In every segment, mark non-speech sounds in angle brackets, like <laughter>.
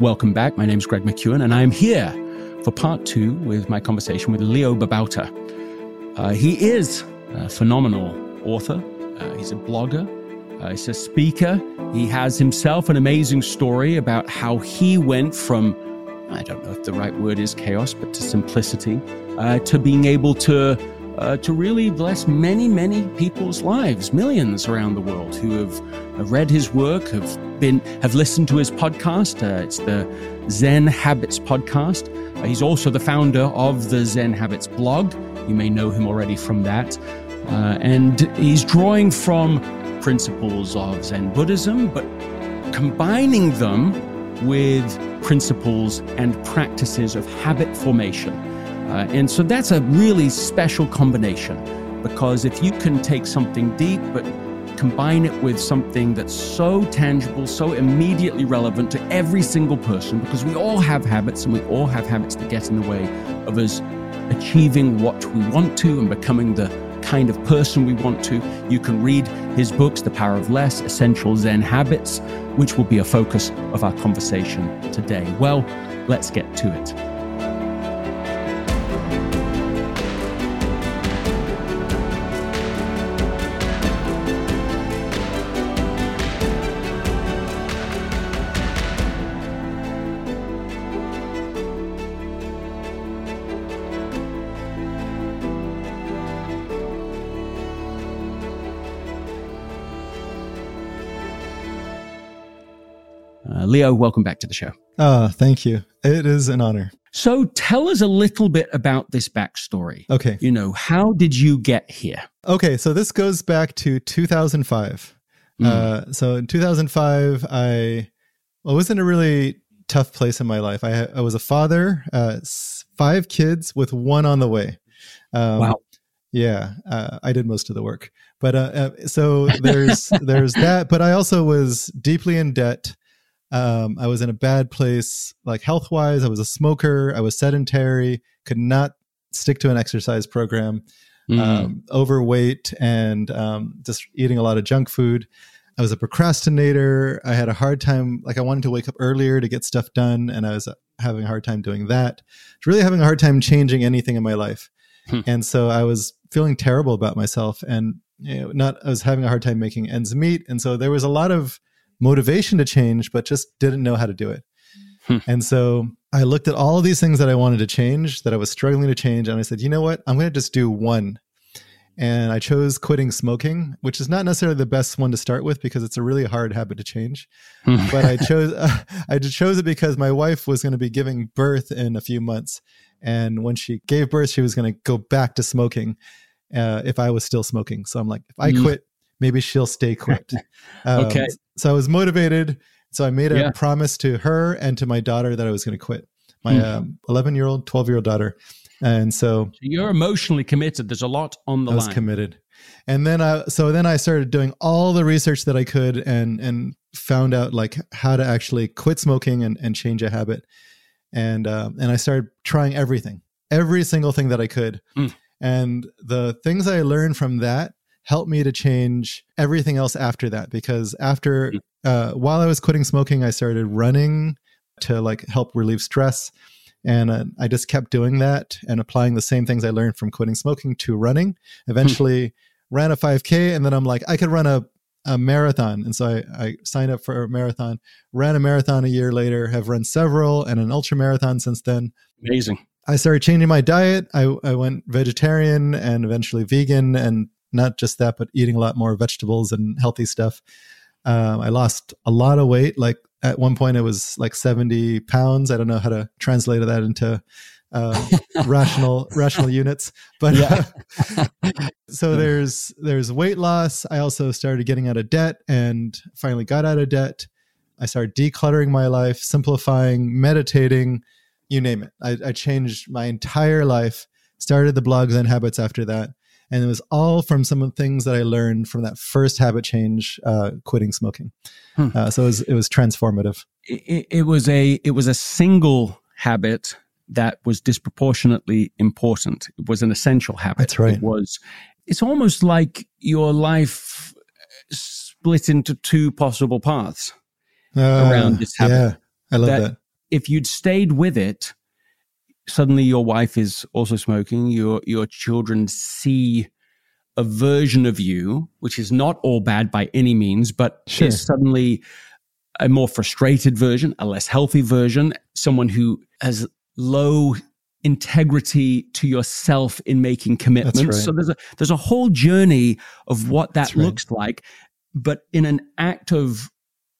Welcome back. My name is Greg McKeown, and I'm here for part two with my conversation with Leo Babauta. Uh, he is a phenomenal author, uh, he's a blogger, uh, he's a speaker. He has himself an amazing story about how he went from, I don't know if the right word is chaos, but to simplicity, uh, to being able to uh, to really bless many, many people's lives, millions around the world who have, have read his work, have been, have listened to his podcast. Uh, it's the Zen Habits podcast. Uh, he's also the founder of the Zen Habits blog. You may know him already from that. Uh, and he's drawing from principles of Zen Buddhism, but combining them with principles and practices of habit formation. Uh, and so that's a really special combination because if you can take something deep but combine it with something that's so tangible, so immediately relevant to every single person, because we all have habits and we all have habits that get in the way of us achieving what we want to and becoming the kind of person we want to. You can read his books, The Power of Less, Essential Zen Habits, which will be a focus of our conversation today. Well, let's get to it. Leo, welcome back to the show. Ah, thank you. It is an honor. So tell us a little bit about this backstory. Okay. You know, how did you get here? Okay, so this goes back to 2005. Mm. Uh, so in 2005, I, I was in a really tough place in my life. I, I was a father, uh, five kids with one on the way. Um, wow. Yeah, uh, I did most of the work, but uh, uh so there's <laughs> there's that. But I also was deeply in debt. Um, I was in a bad place, like health wise. I was a smoker. I was sedentary. Could not stick to an exercise program. Mm. Um, overweight and um, just eating a lot of junk food. I was a procrastinator. I had a hard time. Like I wanted to wake up earlier to get stuff done, and I was having a hard time doing that. Really having a hard time changing anything in my life, hmm. and so I was feeling terrible about myself, and you know, not. I was having a hard time making ends meet, and so there was a lot of motivation to change, but just didn't know how to do it. Hmm. And so I looked at all of these things that I wanted to change, that I was struggling to change, and I said, you know what? I'm going to just do one. And I chose quitting smoking, which is not necessarily the best one to start with because it's a really hard habit to change. Hmm. but I <laughs> chose uh, <laughs> I chose it because my wife was going to be giving birth in a few months, and when she gave birth, she was going to go back to smoking uh, if I was still smoking. So I'm like, if I mm. quit, maybe she'll stay quit. <laughs> Um, okay. So I was motivated. So I made a yeah. promise to her and to my daughter that I was going to quit. My mm. 11 year old, 12 year old daughter. And so, so, you're emotionally committed. There's a lot on the line. I was line. committed. And then I, so then I started doing all the research that I could and, and found out like how to actually quit smoking and, and change a habit. And, um, and I started trying everything, every single thing that I could. Mm. And the things I learned from that helped me to change everything else after that because after mm. uh, while i was quitting smoking i started running to like help relieve stress. And uh, i just kept doing that and applying the same things i learned from quitting smoking to running. Eventually ran a 5k and then i'm like i could run a, a marathon. And so I, I signed up for a marathon ran a marathon a year later have run several and an ultra marathon since then. Amazing. I started changing my diet. I, I went vegetarian and eventually vegan and not just that, but eating a lot more vegetables and healthy stuff. Um, I lost a lot of weight. Like at one point, it was like 70 pounds. I don't know how to translate that into uh, <laughs> rational rational units, but yeah. uh, <laughs> so there's there's weight loss. I also started getting out of debt and finally got out of debt. I started decluttering my life, simplifying, meditating, you name it. I, I changed my entire life. Started the blog Zen Habits after that and it was all from some of the things that I learned from that first habit change, uh, quitting smoking. Hmm. Uh, so it was, it was transformative. It, it, was a it was a single habit that was disproportionately important. It was an essential habit. That's right. It was. It's almost like your life split into two possible paths uh, around this habit. Yeah, I love that, that. if you'd stayed with it, suddenly your wife is also smoking. Your your children see a version of you, which is not all bad by any means, but sure. is suddenly a more frustrated version, a less healthy version, someone who has low integrity to yourself in making commitments. Right. So there's a there's a whole journey of what that right. looks like, but in an act of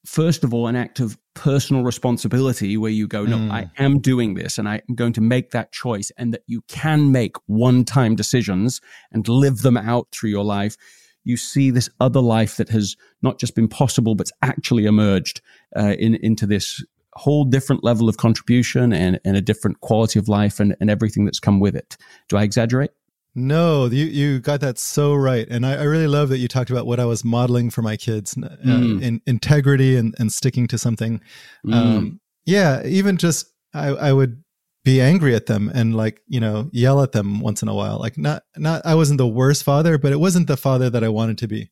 first of all an act of personal responsibility where you go no mm. I am doing this and I am going to make that choice and that you can make one-time decisions and live them out through your life you see this other life that has not just been possible but actually emerged uh, in, into this whole different level of contribution and, and a different quality of life and, and everything that's come with it. Do I exaggerate? No, you you got that so right, and I, I really love that you talked about what I was modeling for my kids uh, mm. in integrity and, and sticking to something. Mm. Um, yeah, even just I, I would be angry at them and like you know yell at them once in a while. Like not not I wasn't the worst father, but it wasn't the father that I wanted to be.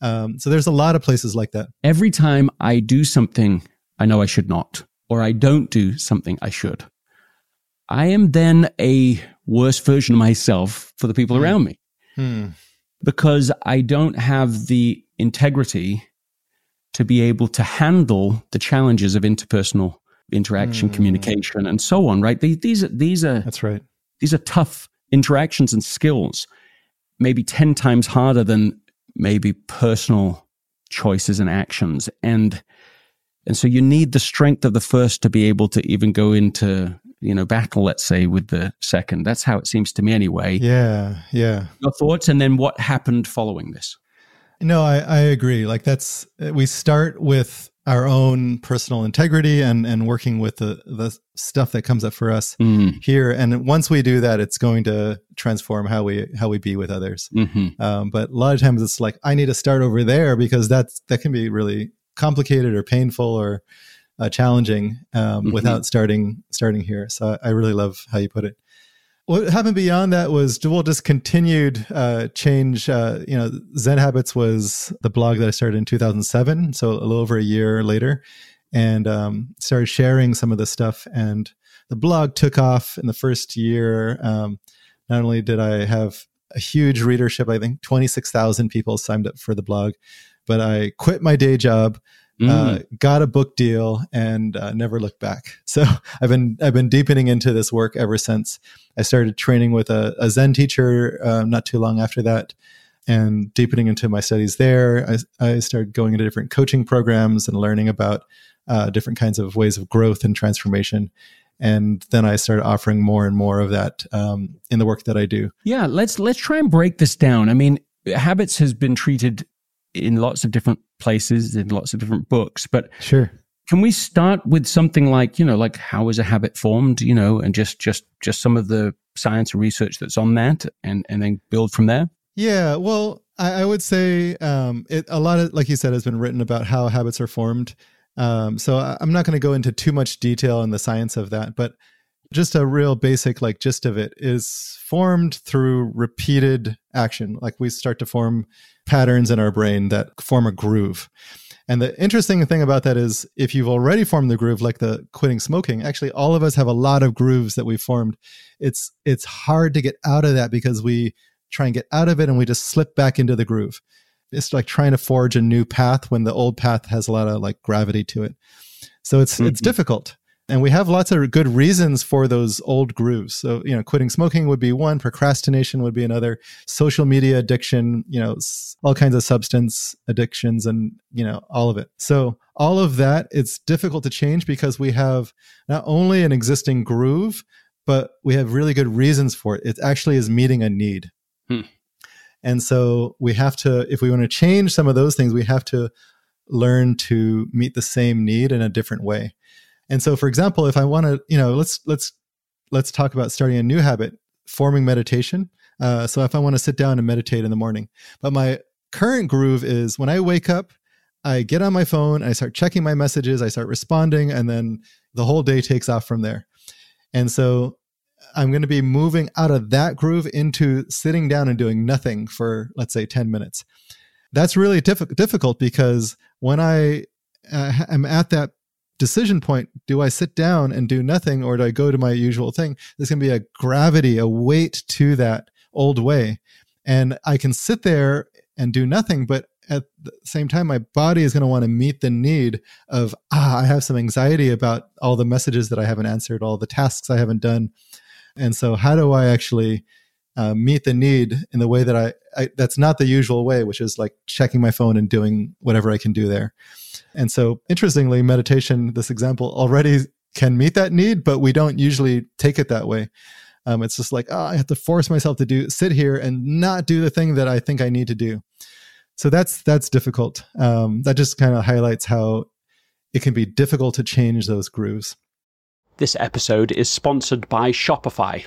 Um, so there's a lot of places like that. Every time I do something I know I should not, or I don't do something I should. I am then a worse version of myself for the people hmm. around me hmm. because I don't have the integrity to be able to handle the challenges of interpersonal interaction, hmm. communication, and so on. Right? These, these are these are that's right. These are tough interactions and skills, maybe ten times harder than maybe personal choices and actions, and and so you need the strength of the first to be able to even go into, you know, battle, let's say, with the second. That's how it seems to me anyway. Yeah. Yeah. Your thoughts and then what happened following this? No, I, I agree. Like that's, we start with our own personal integrity and and working with the the stuff that comes up for us mm. here and once we do that it's going to transform how we how we be with others mm-hmm. um, but a lot of times it's like i need to start over there because that's that can be really complicated or painful or uh, challenging um, mm-hmm. without starting starting here. So I, really love how you put it. What happened beyond that was we'll just continued uh, change. Uh, you know, Zen Habits was the blog that I started in 2007, so a little over a year later, and um, started sharing some of the stuff. And the blog took off in the first year. Um, not only did I have a huge readership, I think 26,000 people signed up for the blog but I quit my day job, mm. uh, got a book deal, and uh, never looked back. <laughs> So I've been I've been deepening into this work ever since. I started training with a, a Zen teacher uh, not too long after that, and deepening into my studies there. I, I started going into different coaching programs and learning about uh, different kinds of ways of growth and transformation and then I started offering more and more of that um, in the work that I do. Yeah, let's let's try and break this down. I mean, habits has been treated in lots of different places in lots of different books but sure. can we start with something like you know like how is a habit formed you know and just just just some of the science and research that's on that and and then build from there? Yeah well i, I would say um, it, a lot of like you said has been written about how habits are formed. Um, so I, i'm not going to go into too much detail in the science of that but just a real basic like gist of it is formed through repeated action. Like we start to form patterns in our brain that form a groove. And the interesting thing about that is if you've already formed the groove like the quitting smoking actually all of us have a lot of grooves that we've formed. It's it's hard to get out of that because we try and get out of it and we just slip back into the groove. It's like trying to forge a new path when the old path has a lot of like gravity to it. So it's mm-hmm. it's difficult and we have lots of good reasons for those old grooves. So, you know, quitting smoking would be one, procrastination would be another, social media addiction, you know, all kinds of substance addictions and, you know, all of it. So, all of that, it's difficult to change because we have not only an existing groove, but we have really good reasons for it. It actually is meeting a need. Hmm. And so we have to, if we want to change some of those things, we have to learn to meet the same need in a different way. And so, for example, if I want to, you know, let's let's let's talk about starting a new habit, forming meditation. Uh, so if I want to sit down and meditate in the morning, but my current groove is when I wake up, I get on my phone, I start checking my messages, I start responding, and then the whole day takes off from there. And so I'm going to be moving out of that groove into sitting down and doing nothing for, let's say, 10 minutes. That's really diff- difficult because when I uh, am at that decision point do I sit down and do nothing or do I go to my usual thing? There's going to be a gravity, a weight to that old way. And I can sit there and do nothing, but at the same time, my body is going to want to meet the need of, ah, I have some anxiety about all the messages that I haven't answered, all the tasks I haven't done. And so, how do I actually uh, meet the need in the way that I, I, that's not the usual way, which is like checking my phone and doing whatever I can do there. And so, interestingly, meditation, this example already can meet that need, but we don't usually take it that way. Um, it's just like, oh, I have to force myself to do sit here and not do the thing that I think I need to do. So that's that's difficult. Um, that just kind of highlights how it can be difficult to change those grooves. This episode is sponsored by Shopify.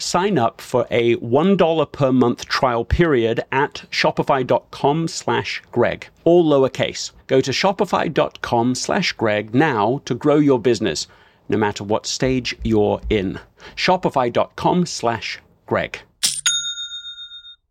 Sign up for a $1 per month trial period at shopify.com slash Greg, all lowercase. Go to shopify.com slash Greg now to grow your business, no matter what stage you're in. Shopify.com slash Greg.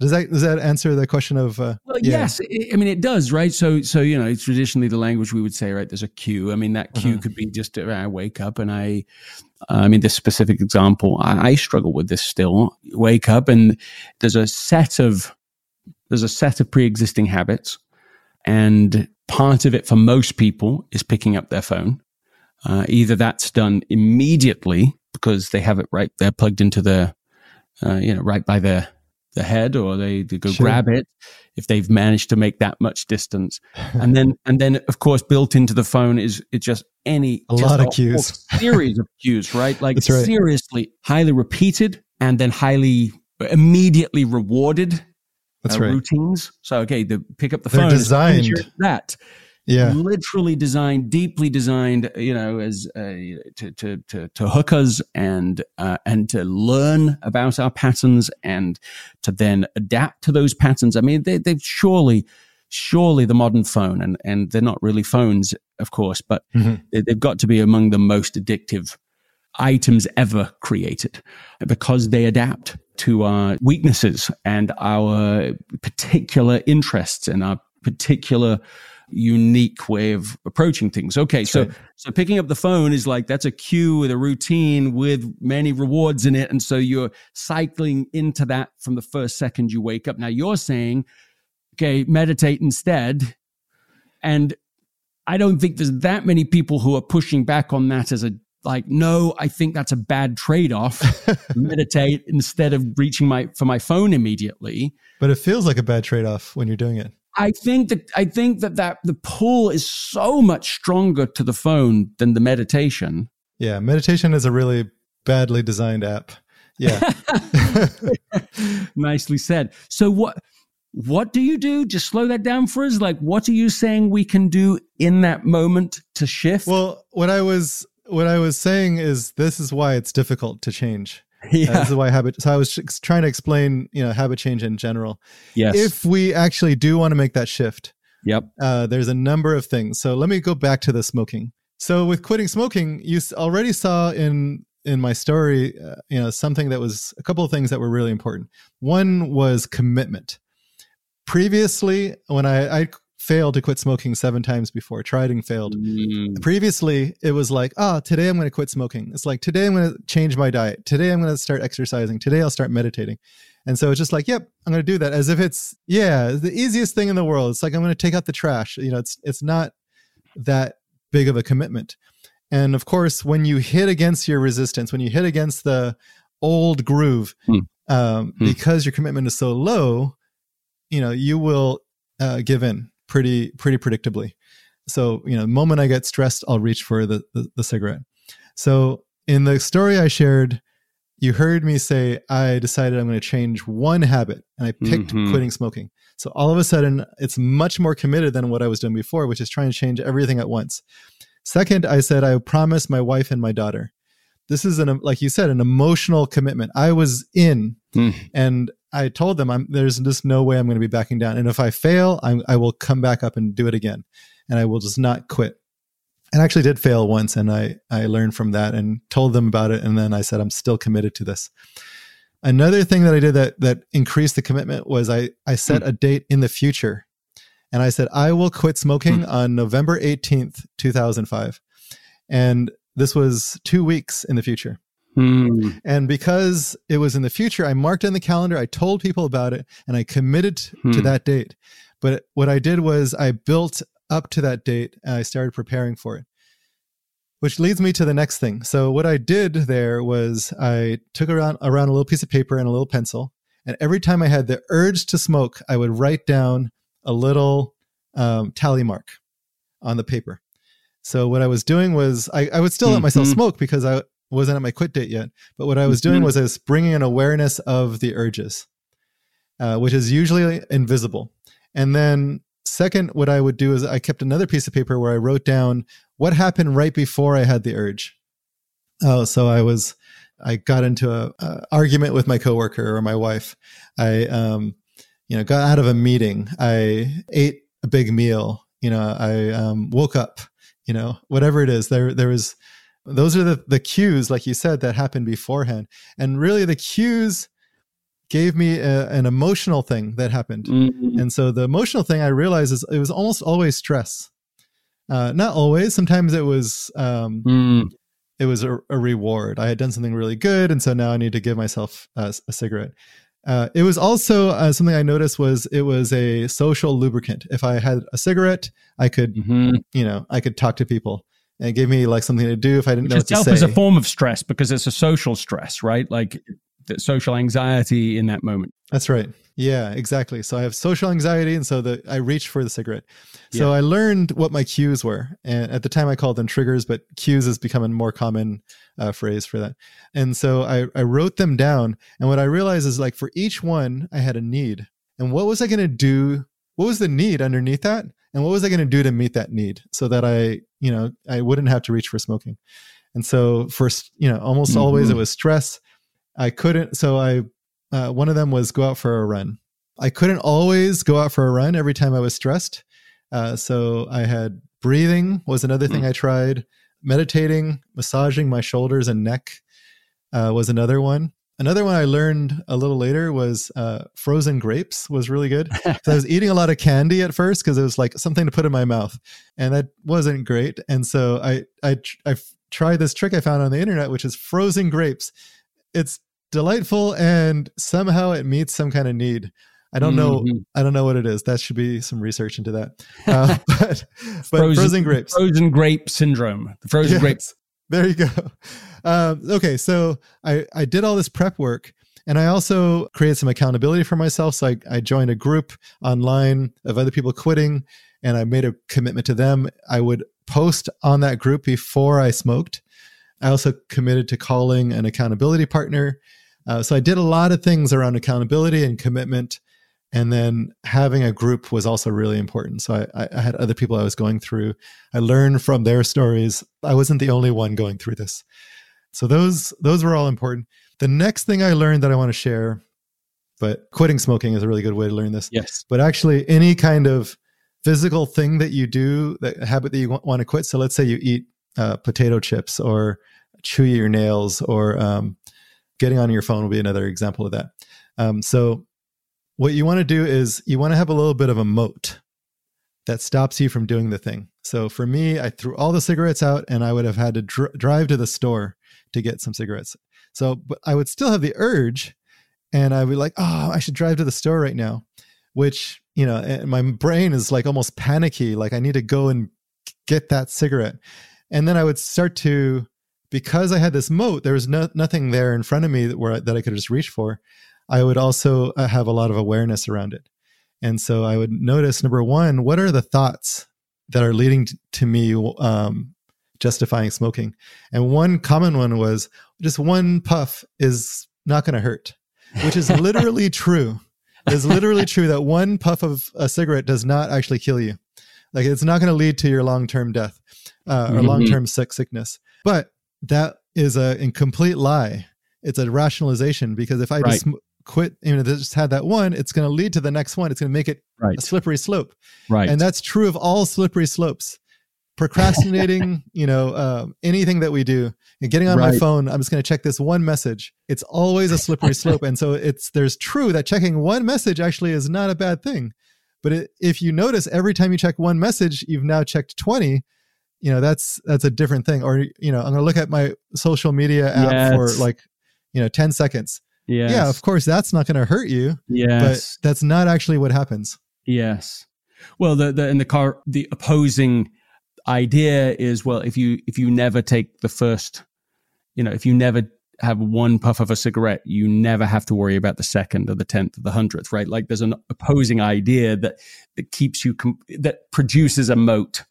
Does that does that answer the question of? Uh, well, yeah. yes, I mean it does, right? So so you know, traditionally the language we would say, right? There's a cue. I mean that cue uh-huh. could be just uh, I wake up and I, I mean this specific example, I, I struggle with this still. Wake up and there's a set of there's a set of pre-existing habits, and part of it for most people is picking up their phone. Uh, either that's done immediately because they have it right, they're plugged into the, uh, you know, right by their the head or they, they go sure. grab it if they've managed to make that much distance <laughs> and then and then of course built into the phone is it's just any a lot of cues <laughs> series of cues right like right. seriously highly repeated and then highly immediately rewarded that's uh, right. routines so okay the pick up the They're phone designed that yeah literally designed deeply designed you know as uh, to, to to to hook us and uh, and to learn about our patterns and to then adapt to those patterns i mean they, they've surely surely the modern phone and and they're not really phones of course but mm-hmm. they, they've got to be among the most addictive items ever created because they adapt to our weaknesses and our particular interests and our particular unique way of approaching things. Okay, that's so right. so picking up the phone is like that's a cue with a routine with many rewards in it, and so you're cycling into that from the first second you wake up. Now you're saying, okay, meditate instead, and I don't think there's that many people who are pushing back on that as a like no i think that's a bad trade-off <laughs> meditate instead of reaching my for my phone immediately but it feels like a bad trade-off when you're doing it I think that I think that that the pull is so much stronger to the phone than the meditation. Yeah, meditation is a really badly designed app. Yeah. <laughs> Nicely said. So what what do you do? Just slow that down for us. Like what are you saying we can do in that moment to shift? well, what I was what I was saying is this is why it's difficult to change. Uh, <laughs> yeah. this is why habit. So I was trying to explain, you know, habit change in general. yes. If we actually do want to make that shift, yep. uh, there's a number of things. So let me go back to the smoking. So with quitting smoking, you already saw in in my story, uh, you know, something that was a couple of things that were really important. One was commitment. Previously, when I, I failed to quit smoking seven times before, tried and failed. Mm, Previously, it was like, oh, today I'm going to quit smoking. It's like today I'm going to change my diet. Today I'm going to start exercising. Today I'll start meditating. And so it's just like, yep, I'm going to do that as if it's yeah, the easiest thing in the world. It's like I'm going to take out the trash. You know, it's it's not that big of a commitment. And of course, when you hit against your resistance, when you hit against the old groove, Hmm. um, Hmm. because your commitment is so low, you know, you will uh, give in pretty pretty predictably. So, you know, the moment I get stressed, I'll reach for the, the, the cigarette. So, in the story I shared, you heard me say I decided I'm going to change one habit and I picked Mhm. quitting smoking. So, all of a sudden, it's much more committed than what I was doing before, which is trying to change everything at once. Second, I said I promised my wife and my daughter. This is an like you said an emotional commitment. I was in Hmm. and I told them I'm there's just no way I'm going to be backing down. And if I fail, I'm, I will come back up and do it again, and I will just not quit. And I actually did fail once, and I I learned from that and told them about it. And then I said I'm still committed to this. Another thing that I did that that increased the commitment was I I set hmm. a date in the future, and I said I will quit smoking hmm. on November 18th, 2005, and this was two weeks in the future. Mm, And because it was in the future, I marked in the calendar. I told people about it and I committed to Hmm. that date. But what I did was I built up to that date and I started preparing for it. Which leads me to the next thing. So what I did there was I took around around a little piece of paper and a little pencil, and every time I had the urge to smoke, I would write down a little um, tally mark on the paper. So what I was doing was I, I would still let myself Mhm. smoke because I wasn't at my quit date yet. But what I was doing was I was bringing an awareness of the urges, uh, which is usually invisible. And then second, what I would do is I kept another piece of paper where I wrote down what happened right before I had the urge. Oh, so I was I got into a, a argument with my coworker or my wife. I um, you know got out of a meeting. I ate a big meal. You know, I um, woke up. You know, whatever it is, there there was those are the the cues, like you said, that happened beforehand, and really the cues gave me a, an emotional thing that happened. mm, And so the emotional thing I realized is it was almost always stress. Uh, not always. Sometimes it was um, mm, it was a, a reward. I had done something really good, and so now I need to give myself a, a cigarette. Uh, it was also uh, something I noticed was it was a social lubricant. If I had a cigarette, I could mhm. you know I could talk to people, and it gave me like something to do if I didn't Which know what to say. is a form of stress because it's a social stress, right? Like the social anxiety in that moment. That's right. Yeah, exactly. So I have social anxiety, and so the I reach for the cigarette. So I learned what my cues were, and at the time I called them triggers, but cues is becoming more common uh, phrase for that. And so I, I wrote them down, and what I realized is like for each one, I had a need, and what was I going to do? What was the need underneath that, and what was I going to do to meet that need, so that I, you know, I wouldn't have to reach for smoking. And so first, you know, almost always it Mhm. was stress. I couldn't. So I uh, one of them was go out for a run. I couldn't always go out for a run every time I was stressed. Uh, so I had breathing was another thing I tried. Meditating, massaging my shoulders and neck uh, was another one. Another one I learned a little later was uh, frozen grapes was really good. <laughs> 'Cause I was eating a lot of candy at first because it was like something to put in my mouth, and that wasn't great. And so I I I tried this trick I found on the internet, which is frozen grapes. It's delightful and somehow it meets some kind of need. I don't know. Mhm. I don't know what it is. That should be some research into that. Uh, <laughs> but but frozen, grapes. Frozen grape syndrome. The frozen Yes. grape. There you go. Um, okay, so I I did all this prep work, and I also created some accountability for myself. So I, I joined a group online of other people quitting, and I made a commitment to them. I would post on that group before I smoked. I also committed to calling an accountability partner. Uh, so I did a lot of things around accountability and commitment. And then having a group was also really important. So I, I had other people I was going through. I learned from their stories. I wasn't the only one going through this. So those those were all important. The next thing I learned that I want to share, but quitting smoking is a really good way to learn this. Yes. But actually, any kind of physical thing that you do, that habit that you want to quit. So let's say you eat uh, potato chips or chew your nails or um, getting on your phone will be another example of that. Um, so what you want to do is you want to have a little bit of a moat that stops you from doing the thing. So for me, I threw all the cigarettes out and I would have had to dr- drive to the store to get some cigarettes. So, but I would still have the urge and I would be like, oh, I should drive to the store right now, which, you know, eh, my brain is like almost panicky. Like I need to go and get that cigarette. And then I would start to, because I had this moat, there was no, nothing there in front of me that, where, that I could just reach for. I would also uh, have a lot of awareness around it. And so I would notice number one, what are the thoughts that are leading to me um, justifying smoking? And one common one was just one puff is not going to hurt, which is literally <laughs> true. It is literally true that one puff of a cigarette does not actually kill you. Like it's not going to lead to your long term death uh, or mm-hmm. long term sick sickness. But that is a, a complete lie. It's a rationalization because if I right. just quit, you know, just had that one, it's going to lead to the next one. It's going to make it right. a slippery slope. Right. And that's true of all slippery slopes. Procrastinating, <laughs> you know, um, anything that we do, and getting on right. my phone, I'm just going to check this one message. It's always a slippery <laughs> slope. And so it's there's true that checking one message actually is not a bad thing. But it, if you notice every time you check one message, you've now checked 20 you know that's that's a different thing or you know i'm going to look at my social media app yes. for like you know 10 seconds yes. yeah of course that's not going to hurt you yes. but that's not actually what happens yes well the, the in the car the opposing idea is well if you if you never take the first you know if you never have one puff of a cigarette you never have to worry about the second or the 10th or the 100th right like there's an opposing idea that that keeps you com- that produces a moat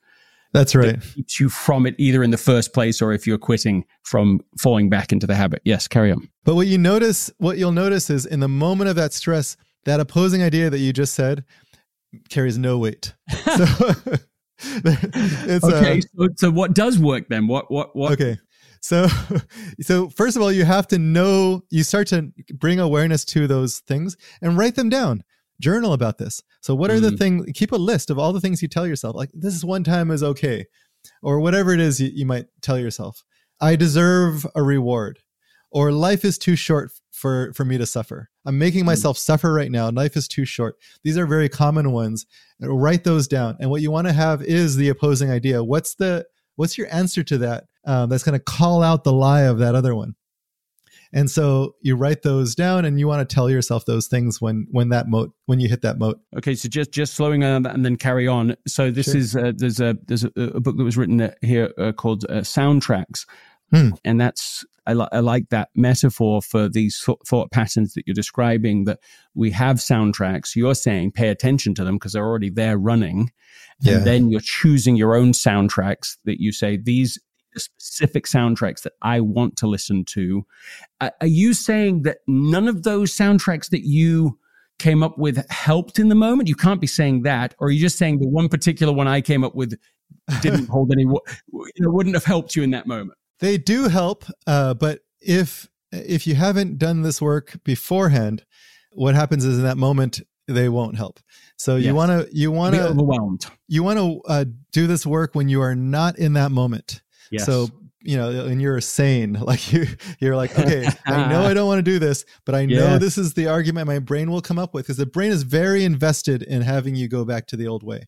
that's right. That keeps you from it either in the first place or if you're quitting from falling back into the habit. Yes, carry on. But what you notice, what you'll notice is in the moment of that stress, that opposing idea that you just said carries no weight. <laughs> So <laughs> it's okay. Uh, so, so what does work then? What what what? Okay. So, <laughs> so first of all, you have to know. You start to bring awareness to those things and write them down journal about this. So what are mm. the things, keep a list of all the things you tell yourself, like this is one time is okay, or whatever it is you, you might tell yourself. I deserve a reward, or life is too short for, for me to suffer. I'm making mm. myself mm. suffer right now. Life is too short. These are very common ones. Write those down. And what you want to have is the opposing idea. What's the, what's your answer to that? Um, that's going to call out the lie of that other one. And so you write those down and you want to tell yourself those things when when that moat when you hit that moat. Okay, so just just slowing on and then carry on. So this sure. is uh, there's a there's a, a, book that was written here uh, called uh, Soundtracks. Hmm. And that's I, li- I, like that metaphor for these th- thought patterns that you're describing. That we have soundtracks. You're saying pay attention to them because they're already there running, yeah. and then you're choosing your own soundtracks that you say these the specific soundtracks that I want to listen to. Uh, are you saying that none of those soundtracks that you came up with helped in the moment? You can't be saying that. Or are you just saying the one particular one I came up with <laughs> didn't hold any, you know, wouldn't have helped you in that moment? They do help. Uh, but if, if you haven't done this work beforehand, what happens is in that moment, they won't help. So yes. you want to you want to overwhelmed. You want to uh, do this work when you are not in that moment. Yes. So you know, and you're sane. <laughs> Like you, you're like, okay, I know I <laughs> don't want to do this, but I know yes. this is the argument my brain will come up with because the brain is very invested in having you go back to the old way,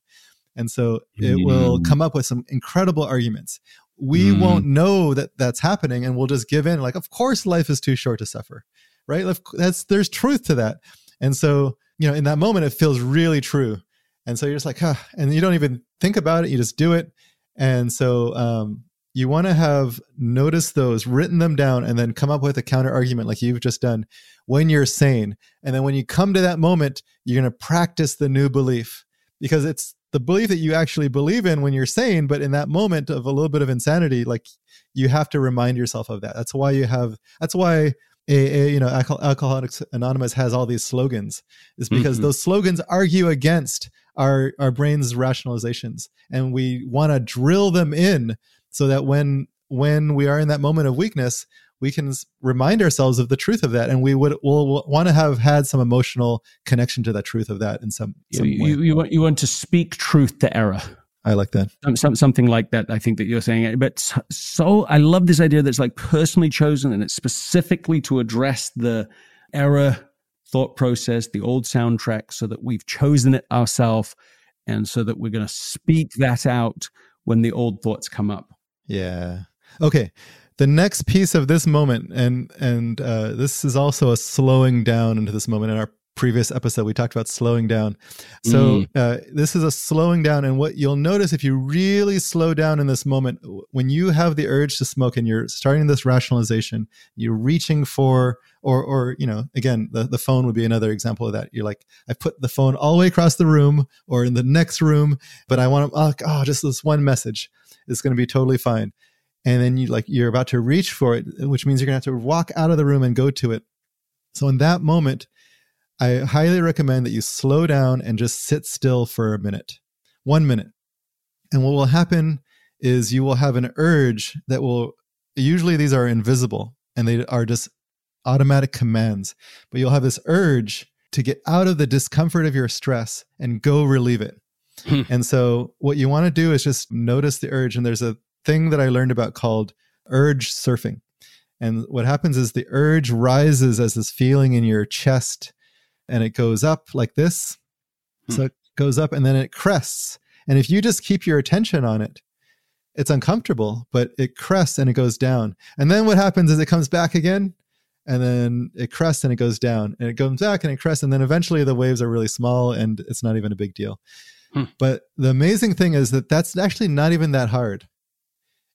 and so it mm. will come up with some incredible arguments. We mm. won't know that that's happening, and we'll just give in. Like, of course, life is too short to suffer, right? That's there's truth to that, and so you know, in that moment, it feels really true, and so you're just like, huh, and you don't even think about it, you just do it, and so um, you want to have noticed those, written them down, and then come up with a counter argument like you've just done when you're sane. And then when you come to that moment, you're going to practice the new belief because it's the belief that you actually believe in when you're sane but in that moment of a little bit of insanity like you have to remind yourself of that that's why you have that's why AA, you know, Alcoholics Anonymous has all these slogans, is because mm-hmm. those slogans argue against our our brain's rationalizations, and we want to drill them in so that when when we are in that moment of weakness, we can remind ourselves of the truth of that, and we would will want to have had some emotional connection to that truth of that in some, some you, you, you, want you want to speak truth to error. I like that. Some, something like that. I think that you're saying. Eh, but so I love this idea that's like personally chosen and it's specifically to address the error thought process, the old soundtrack, so that we've chosen it ourselves and so that we're going to speak that out when the old thoughts come up. Yeah. Okay. The next piece of this moment, and and uh, this is also a slowing down into this moment in our previous episode we talked about slowing down so mm. uh, this is a slowing down and what you'll notice if you really slow down in this moment when you have the urge to smoke and you're starting this rationalization you're reaching for or or you know again the, the phone would be another example of that you're like i put the phone all the way across the room or in the next room but i want to oh, oh just this one message is going to be totally fine and then you like you're about to reach for it which means you're going to have to walk out of the room and go to it so in that moment I highly recommend that you slow down and just sit still for a minute, one minute. And what will happen is you will have an urge that will, usually these are invisible and they are just automatic commands, but you'll have this urge to get out of the discomfort of your stress and go relieve it. Hmm. <laughs> and so what you want to do is just notice the urge. And there's a thing that I learned about called urge surfing. And what happens is the urge rises as this feeling in your chest and it goes up like this. Hmm. So it goes up and then it crests. And if you just keep your attention on it, it's uncomfortable, but it crests and it goes down. And then what happens is it comes back again and then it crests and it goes down and it goes back and it crests. And then eventually the waves are really small and it's not even a big deal. Hmm. But the amazing thing is that that's actually not even that hard.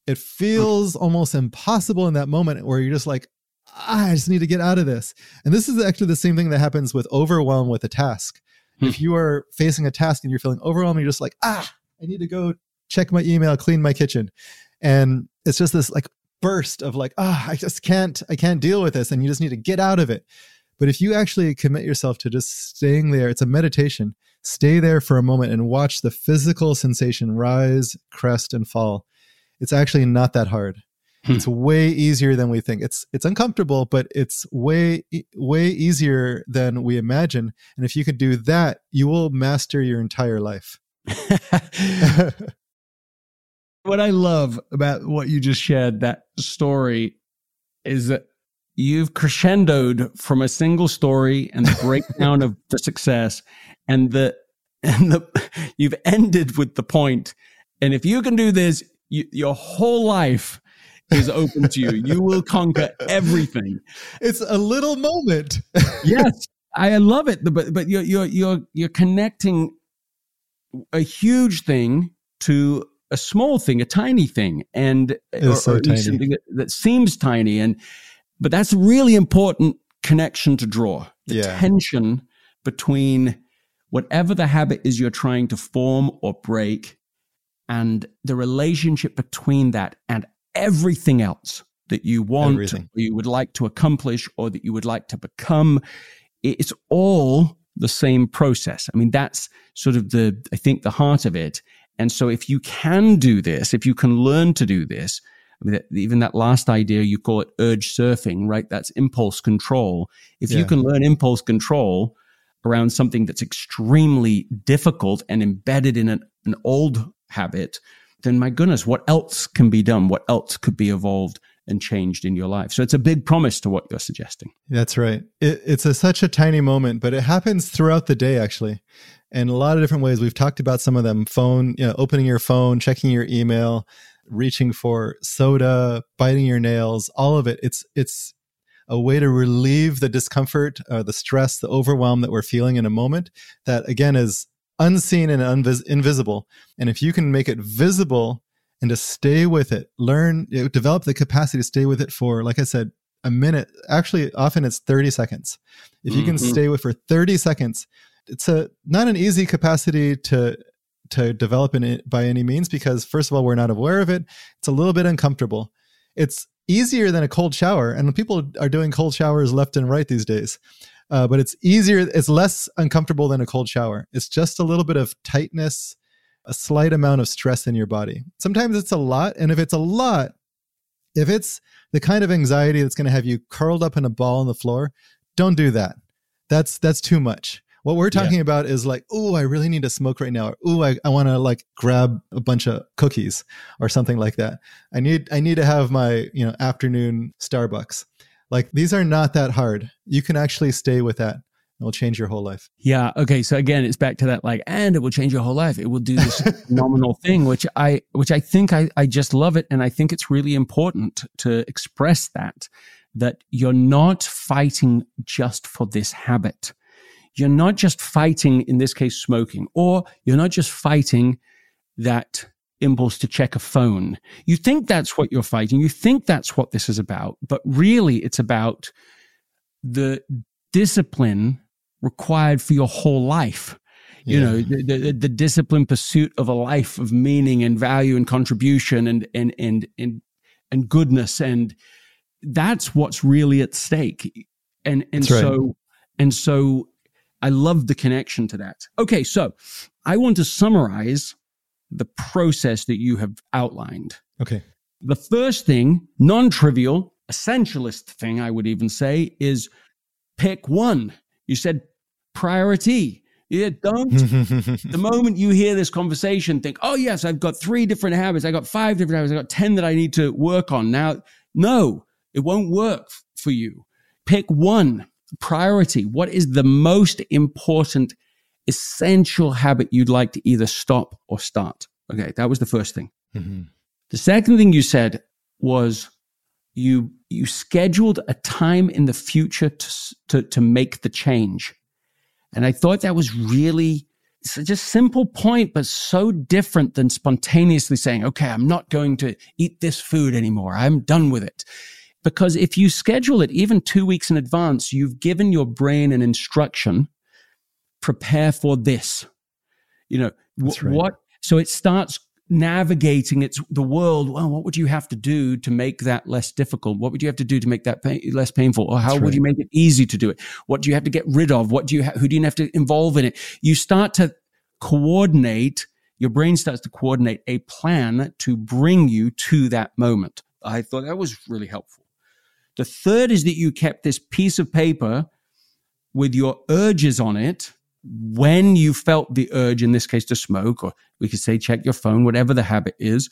It feels almost impossible in that moment where you're just like, ah, I just need to get out of this. And this is actually the same thing that happens with overwhelm with a task. Hmm. If you are facing a task and you're feeling overwhelmed, you're just like, ah, I need to go check my email, clean my kitchen. And it's just this like burst of like, ah, I just can't, I can't deal with this. And you just need to get out of it. But if you actually commit yourself to just staying there, it's a meditation. Stay there for a moment and watch the physical sensation rise, crest, and fall. It's actually not that hard. Hmm. It's way easier than we think. It's it's uncomfortable, but it's way way easier than we imagine. And if you could do that, you will master your entire life. <laughs> what I love about what you just shared, that story, is that you've crescendoed from a single story and the breakdown of the success, and the and the <laughs> you've ended with the point. And if you can do this, you, your whole life is open to you. You will conquer everything. It's a little moment. <laughs> yes, I love it. But but you're you're you're you're connecting a huge thing to a small thing, a tiny thing, and or, so or tiny. something that, that seems tiny. And but that's a really important connection to draw. The yeah. tension between whatever the habit is you're trying to form or break and the relationship between that and everything else that you want, everything. or you would like to accomplish, or that you would like to become. It's all the same process. I mean, that's sort of the, I think, the heart of it. And so if you can do this, if you can learn to do this, I mean, even that last idea, you call it urge surfing, right? That's impulse control. If yeah. you can learn impulse control around something that's extremely difficult and embedded in an, an old habit, then my goodness, what else can be done? What else could be evolved and changed in your life? So it's a big promise to what you're suggesting. That's right. It, it's a, such a tiny moment, but it happens throughout the day, actually, in a lot of different ways. We've talked about some of them: phone, you know, opening your phone, checking your email, reaching for soda, biting your nails. All of it. It's it's a way to relieve the discomfort, uh, the stress, the overwhelm that we're feeling in a moment. That again is unseen and unvis- invisible. And if you can make it visible and to stay with it, learn, you know, develop the capacity to stay with it for, like I said, a minute. Actually, often it's 30 seconds. If you can mm-hmm. stay with for 30 seconds, it's a not an easy capacity to to develop in it by any means because first of all we're not aware of it. It's a little bit uncomfortable. It's easier than a cold shower and people are doing cold showers left and right these days. Uh, but it's easier it's less uncomfortable than a cold shower. It's just a little bit of tightness a slight amount of stress in your body. Sometimes it's a lot and if it's a lot if it's the kind of anxiety that's going to have you curled up in a ball on the floor don't do that. That's that's too much what we're talking yeah. about is like, oh, I really need to smoke right now. Or, oh, I, I want to like grab a bunch of cookies or something like that. I need I need to have my, you know, afternoon Starbucks. Like these are not that hard. You can actually stay with that. It will change your whole life. Yeah. Okay. So again, it's back to that like, and it will change your whole life. It will do this <laughs> phenomenal thing, which I, which I think I, I just love it. And I think it's really important to express that, that you're not fighting just for this habit you're not just fighting, in this case, smoking, or you're not just fighting that impulse to check a phone. You think that's what you're fighting. You think that's what this is about, but really it's about the discipline required for your whole life. You yeah. know, the, the, the disciplined pursuit of a life of meaning and value and contribution and, and, and, and, and goodness. And that's what's really at stake. And, and right. so, and so I love the connection to that. Okay, so I want to summarize the process that you have outlined. Okay. The first thing, non trivial, essentialist thing, I would even say, is pick one. You said priority. Yeah, don't. <laughs> the moment you hear this conversation, think, oh, yes, I've got three different habits. I got five different habits. I got 10 that I need to work on. Now, no, it won't work for you. Pick one priority. What is the most important, essential habit you'd like to either stop or start? Okay, that was the first thing. Mm-hmm. The second thing you said was you you scheduled a time in the future to, to, to make the change. And I thought that was really such a simple point, but so different than spontaneously saying, okay, I'm not going to eat this food anymore. I'm done with it. Because if you schedule it even two weeks in advance, you've given your brain an instruction prepare for this. You know, right. what, so it starts navigating its the world well what would you have to do to make that less difficult? What would you have to do to make that pain, less painful? Or how That's would right. you make it easy to do it? What do you have to get rid of? What do you ha- who do you have to involve in it? You start to coordinate your brain starts to coordinate a plan to bring you to that moment. I thought that was really helpful the third is that you kept this piece of paper with your urges on it when you felt the urge, in this case, to smoke, or we could say check your phone, whatever the habit is.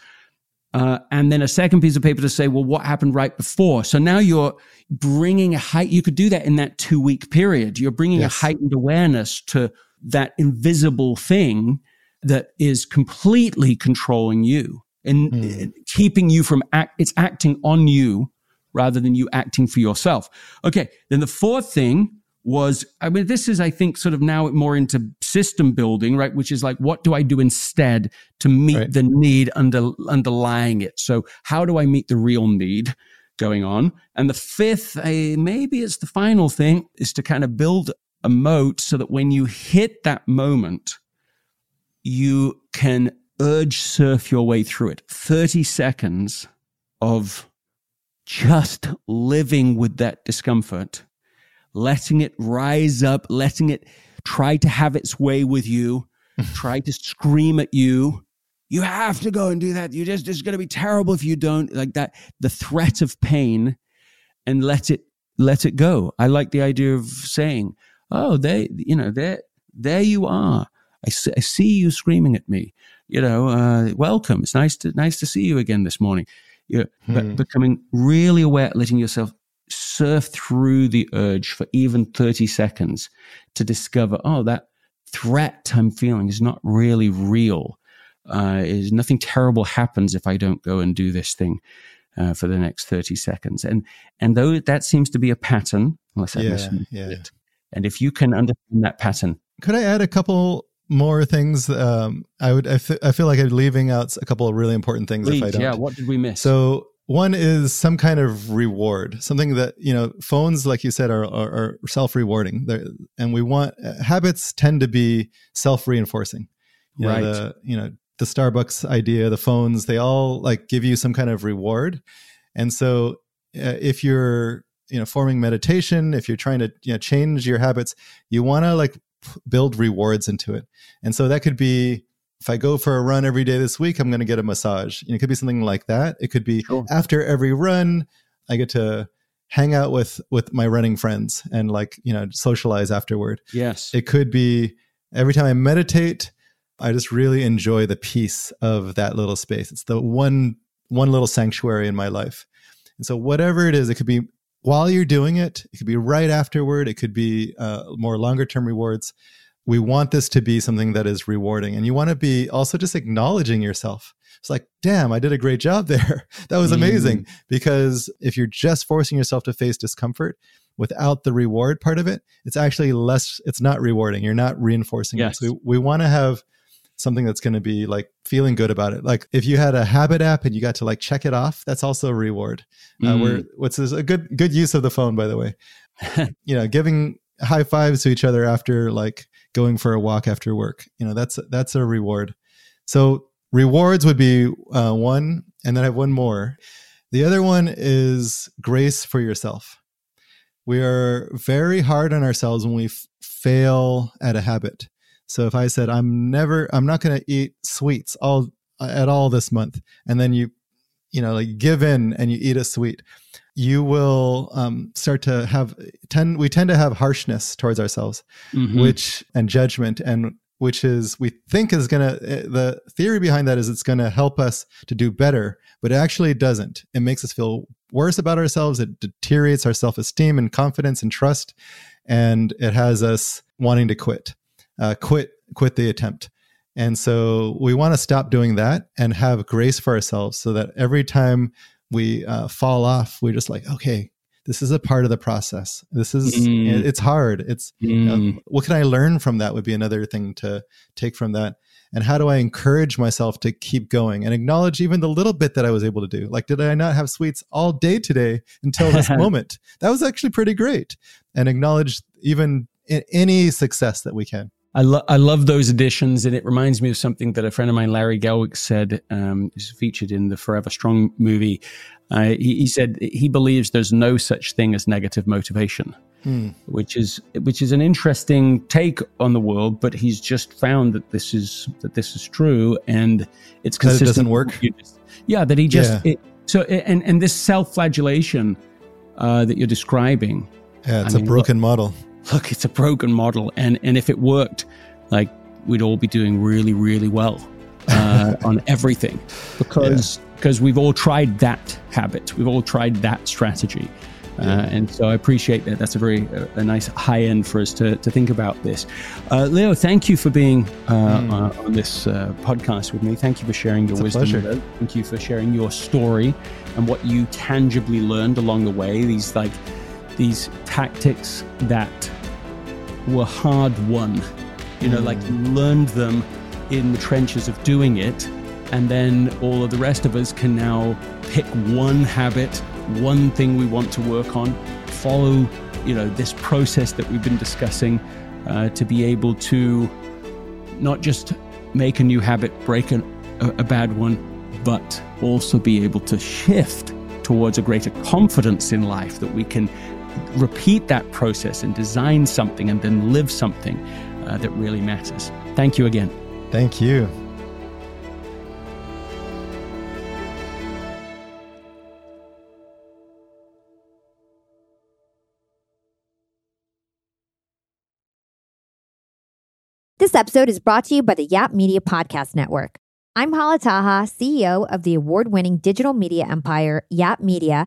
Uh, and then a second piece of paper to say, well, what happened right before? So now you're bringing a height. You could do that in that two week period. You're bringing yes. a heightened awareness to that invisible thing that is completely controlling you and mm. keeping you from act. It's acting on you rather than you acting for yourself. Okay. Then the fourth thing was, I mean, this is, I think, sort of now more into system building, right? Which is like, what do I do instead to meet right. the need under, underlying it? So how do I meet the real need going on? And the fifth, uh, maybe it's the final thing, is to kind of build a moat so that when you hit that moment, you can urge surf your way through it. 30 seconds of just living with that discomfort, letting it rise up, letting it try to have its way with you, <laughs> try to scream at you. You have to go and do that. You just, it's going to be terrible if you don't like that. The threat of pain and let it, let it go. I like the idea of saying, Oh, they, you know, there, there you are. I see, I see you screaming at me. You know, uh, welcome. It's nice to, nice to see you again this morning you're hmm. becoming really aware, letting yourself surf through the urge for even 30 seconds to discover, oh, that threat I'm feeling is not really real. Uh, is nothing terrible happens if I don't go and do this thing uh, for the next 30 seconds. And, and though that seems to be a pattern, unless I yeah, yeah. it, and if you can understand that pattern. Could I add a couple more things. Um, I would. I, f- I feel like I'm leaving out a couple of really important things Please, if I don't. Yeah. What did we miss? So one is some kind of reward, something that you know phones, like you said, are are, are self rewarding, and we want uh, habits tend to be self reinforcing. You know, Right. The, you know, the Starbucks idea, the phones, they all like give you some kind of reward. And so uh, if you're, you know, forming meditation, if you're trying to, you know, change your habits, you want to like build rewards into it. And so that could be if I go for a run every day this week, I'm going to get a massage. You know, it could be something like that. It could be Sure. after every run, I get to hang out with with my running friends and like, you know, socialize afterward. Yes. It could be every time I meditate, I just really enjoy the peace of that little space. It's the one one little sanctuary in my life. And so whatever it is, it could be while you're doing it, it could be right afterward, it could be uh, more longer term rewards. We want this to be something that is rewarding, and you want to be also just acknowledging yourself. It's like, damn, I did a great job there. <laughs> that was amazing. Because if you're just forcing yourself to face discomfort, without the reward part of it, it's actually less, it's not rewarding. You're not reinforcing Yes. it. So we, we want to have something that's going to be like feeling good about it. Like if you had a habit app and you got to like check it off, that's also a reward. Uh, Mm. where what's this, a good good use of the phone, by the way. <laughs> you know, giving high fives to each other after like going for a walk after work. You know, that's that's a reward. So rewards would be uh, one, and then I have one more. The other one is grace for yourself. We are very hard on ourselves when we f- fail at a habit. So if I said I'm never, I'm not going to eat sweets all at all this month, and then you, you know, like give in and you eat a sweet, you will um, start to have tend. We tend to have harshness towards ourselves, Mhm. which and judgment, and which is we think is going to. The theory behind that is it's going to help us to do better, but it actually doesn't. It makes us feel worse about ourselves. It deteriorates our self esteem and confidence and trust, and it has us wanting to quit, uh, quit, quit the attempt. And so we want to stop doing that and have grace for ourselves, so that every time we uh, fall off, we're just like, okay, this is a part of the process. This is Mm. it's hard. It's you know, Mm. what can I learn from that would be another thing to take from that. And how do I encourage myself to keep going and acknowledge even the little bit that I was able to do? Like, did I not have sweets all day today until this <laughs> moment? That was actually pretty great. And acknowledge even any success that we can. I, lo- I love those additions, and it reminds me of something that a friend of mine, Larry Gelwix, said. Um, is featured in the Forever Strong movie. Uh, he, he said he believes there's no such thing as negative motivation, Hmm. which is which is an interesting take on the world. But he's just found that this is that this is true, and it's That it consistent. doesn't work? what you just- Yeah, that he just Yeah. it, so and and this self-flagellation uh, that you're describing Yeah, it's I a mean, broken model. Look, it's a broken model, and and if it worked, like we'd all be doing really, really well uh, <laughs> on everything, because because we've all tried that habit, we've all tried that strategy, uh, and so I appreciate that. That's a very uh, a nice high end for us to to think about this. Uh, Leo, thank you for being uh, uh, on this uh, podcast with me. Thank you for sharing your Mm. It's wisdom. pleasure. with us. Thank you for sharing your story and what you tangibly learned along the way. These like these tactics that were hard won. You know, like you learned them in the trenches of doing it, and then all of the rest of us can now pick one habit, one thing we want to work on, follow, you know, this process that we've been discussing uh, to be able to not just make a new habit, break an, a, a bad one, but also be able to shift towards a greater confidence in life that we can repeat that process and design something and then live something uh, that really matters. Thank you again. Thank you. This episode is brought to you by the Yap Media Podcast Network. I'm Hala Taha, CEO of the award winning digital media empire, Yap Media,